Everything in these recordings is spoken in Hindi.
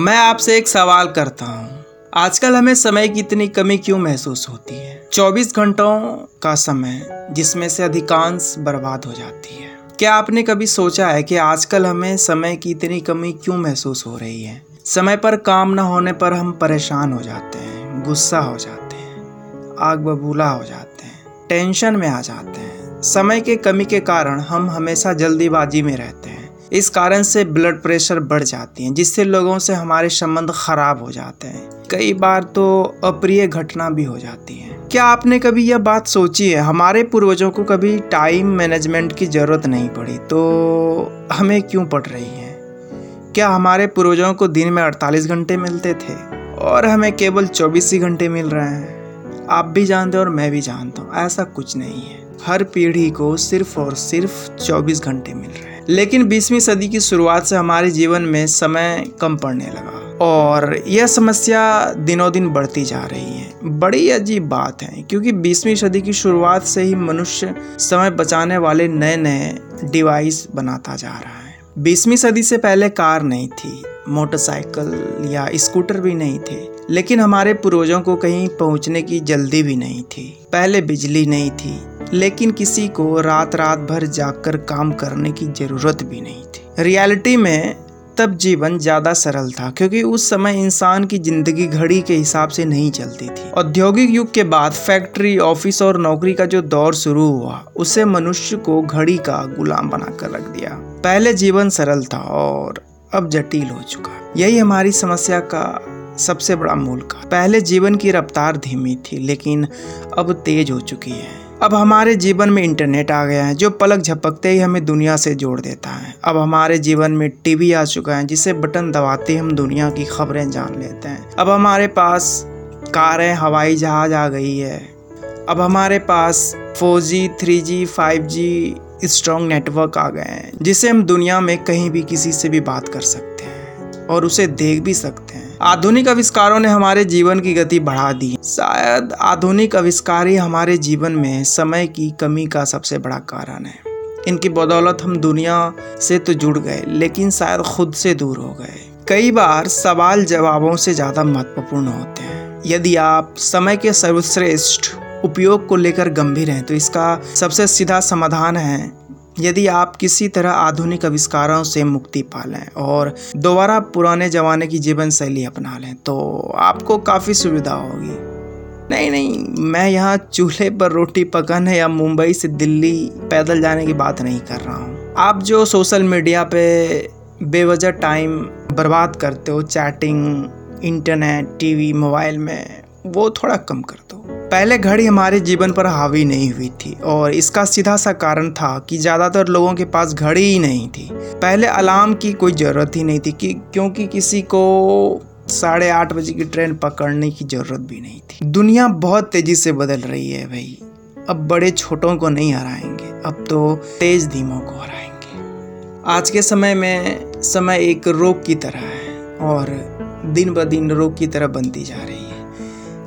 मैं आपसे एक सवाल करता हूँ। आजकल हमें समय की इतनी कमी क्यों महसूस होती है? 24 घंटों का समय जिसमें से अधिकांश बर्बाद हो जाती है। क्या आपने कभी सोचा है कि आजकल हमें समय की इतनी कमी क्यों महसूस हो रही है? समय पर काम न होने पर हम परेशान हो जाते हैं, गुस्सा हो जाते हैं, आग बबूला हो जाते हैं, टेंशन में आ जाते हैं। समय के कमी के कारण हम हमेशा जल्दीबाजी में रहते हैं। इस कारण से ब्लड प्रेशर बढ़ जाती है, जिससे लोगों से हमारे संबंध खराब हो जाते हैं। कई बार तो अप्रिय घटना भी हो जाती है। क्या आपने कभी यह बात सोची है? हमारे पूर्वजों को कभी टाइम मैनेजमेंट की ज़रूरत नहीं पड़ी तो हमें क्यों पड़ रही है? क्या हमारे पूर्वजों को दिन में 48 घंटे मिलते थे? और हमें केवल 24 ही घंटे मिल रहे हैं। आप भी जानते हो और मैं भी जानता हूँ, ऐसा कुछ नहीं है। हर पीढ़ी को सिर्फ़ और सिर्फ़ 24 घंटे मिल रहे हैं। लेकिन 20वीं सदी की शुरुआत से हमारे जीवन में समय कम पड़ने लगा और यह समस्या दिनों दिन बढ़ती जा रही है। बड़ी अजीब बात है, क्योंकि 20वीं सदी की शुरुआत से ही मनुष्य समय बचाने वाले नए नए डिवाइस बनाता जा रहा है। बीसवीं सदी से पहले कार नहीं थी मोटरसाइकिल या स्कूटर भी नहीं थे, लेकिन हमारे पूर्वजों को कहीं पहुँचने की जल्दी भी नहीं थी। पहले बिजली नहीं थी, लेकिन किसी को रात रात भर जाकर काम करने की ज़रूरत भी नहीं थी। रियलिटी में तब जीवन ज़्यादा सरल था, क्योंकि उस समय इंसान की ज़िंदगी घड़ी के हिसाब से नहीं चलती थी। औद्योगिक युग के बाद फैक्ट्री, ऑफ़िस और नौकरी का जो दौर शुरू हुआ, उसे मनुष्य को घड़ी का गुलाम बनाकर रख दिया। पहले जीवन सरल था और अब जटिल हो चुका। यही हमारी समस्या का सबसे बड़ा मूल का पहले जीवन की रफ्तार धीमी थी, लेकिन अब तेज हो चुकी है। अब हमारे जीवन में इंटरनेट आ गया है, जो पलक झपकते ही हमें दुनिया से जोड़ देता है। अब हमारे जीवन में टीवी आ चुका है, जिसे बटन दबाते हम दुनिया की खबरें जान लेते हैं। अब हमारे पास कारें हवाई जहाज़ आ गई है। अब हमारे पास four G three G five G strong network आ गए हैं, जिसे हम दुनिया में कहीं भी किसी से भी बात कर सकते हैं और उसे देख भी सकते हैं। आधुनिक आविष्कारों ने हमारे जीवन की गति बढ़ा दी। शायद आधुनिक आविष्कार ही हमारे जीवन में समय की कमी का सबसे बड़ा कारण है। इनकी बदौलत हम दुनिया से तो जुड़ गए, लेकिन शायद खुद से दूर हो गए। कई बार सवाल जवाबों से ज़्यादा महत्वपूर्ण होते हैं। यदि आप समय के सर्वश्रेष्ठ उपयोग को लेकर गंभीर हैं। तो इसका सबसे सीधा समाधान है, यदि आप किसी तरह आधुनिक आविष्कारों से मुक्ति पा लें और दोबारा पुराने ज़माने की जीवन शैली अपना लें तो आपको काफ़ी सुविधा होगी। नहीं नहीं, मैं यहाँ चूल्हे पर रोटी पकाने या मुंबई से दिल्ली पैदल जाने की बात नहीं कर रहा हूँ। आप जो सोशल मीडिया पे बेवजह टाइम बर्बाद करते हो, चैटिंग, इंटरनेट, टीवी, मोबाइल में, वो थोड़ा कम कर दो। पहले घड़ी हमारे जीवन पर हावी नहीं हुई थी और इसका सीधा सा कारण था कि ज़्यादातर लोगों के पास घड़ी ही नहीं थी। पहले अलार्म की कोई ज़रूरत ही नहीं थी कि क्योंकि किसी को साढ़े आठ बजे की ट्रेन पकड़ने की ज़रूरत भी नहीं थी। दुनिया बहुत तेज़ी से बदल रही है भाई। अब बड़े छोटों को नहीं हराएँगे, अब तो तेज धीमों को हराएँगे। आज के समय में समय एक रोग की तरह है और दिन ब दिन रोग की तरह बनती जा रही है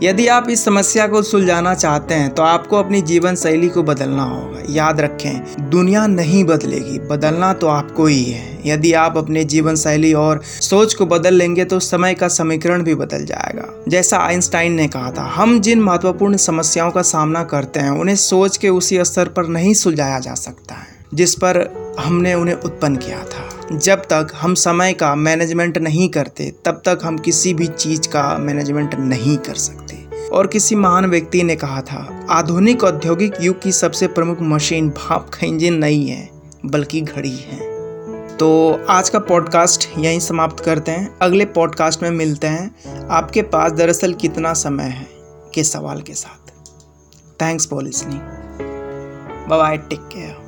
यदि आप इस समस्या को सुलझाना चाहते हैं तो आपको अपनी जीवन शैली को बदलना होगा। याद रखें, दुनिया नहीं बदलेगी। बदलना तो आपको ही है। यदि आप अपने जीवन शैली और सोच को बदल लेंगे तो समय का समीकरण भी बदल जाएगा। जैसा आइंस्टाइन ने कहा था, हम जिन महत्वपूर्ण समस्याओं का सामना करते हैं, उन्हें सोच के उसी स्तर पर नहीं सुलझाया जा सकता है, जिस पर हमने उन्हें उत्पन्न किया था। जब तक हम समय का मैनेजमेंट नहीं करते, तब तक हम किसी भी चीज़ का मैनेजमेंट नहीं कर सकते। और किसी महान व्यक्ति ने कहा था, आधुनिक औद्योगिक युग की सबसे प्रमुख मशीन भाप का इंजन नहीं है, बल्कि घड़ी है। तो आज का पॉडकास्ट यहीं समाप्त करते हैं। अगले पॉडकास्ट में मिलते हैं। आपके पास दरअसल कितना समय है के सवाल के साथ। Thanks for listening bye take care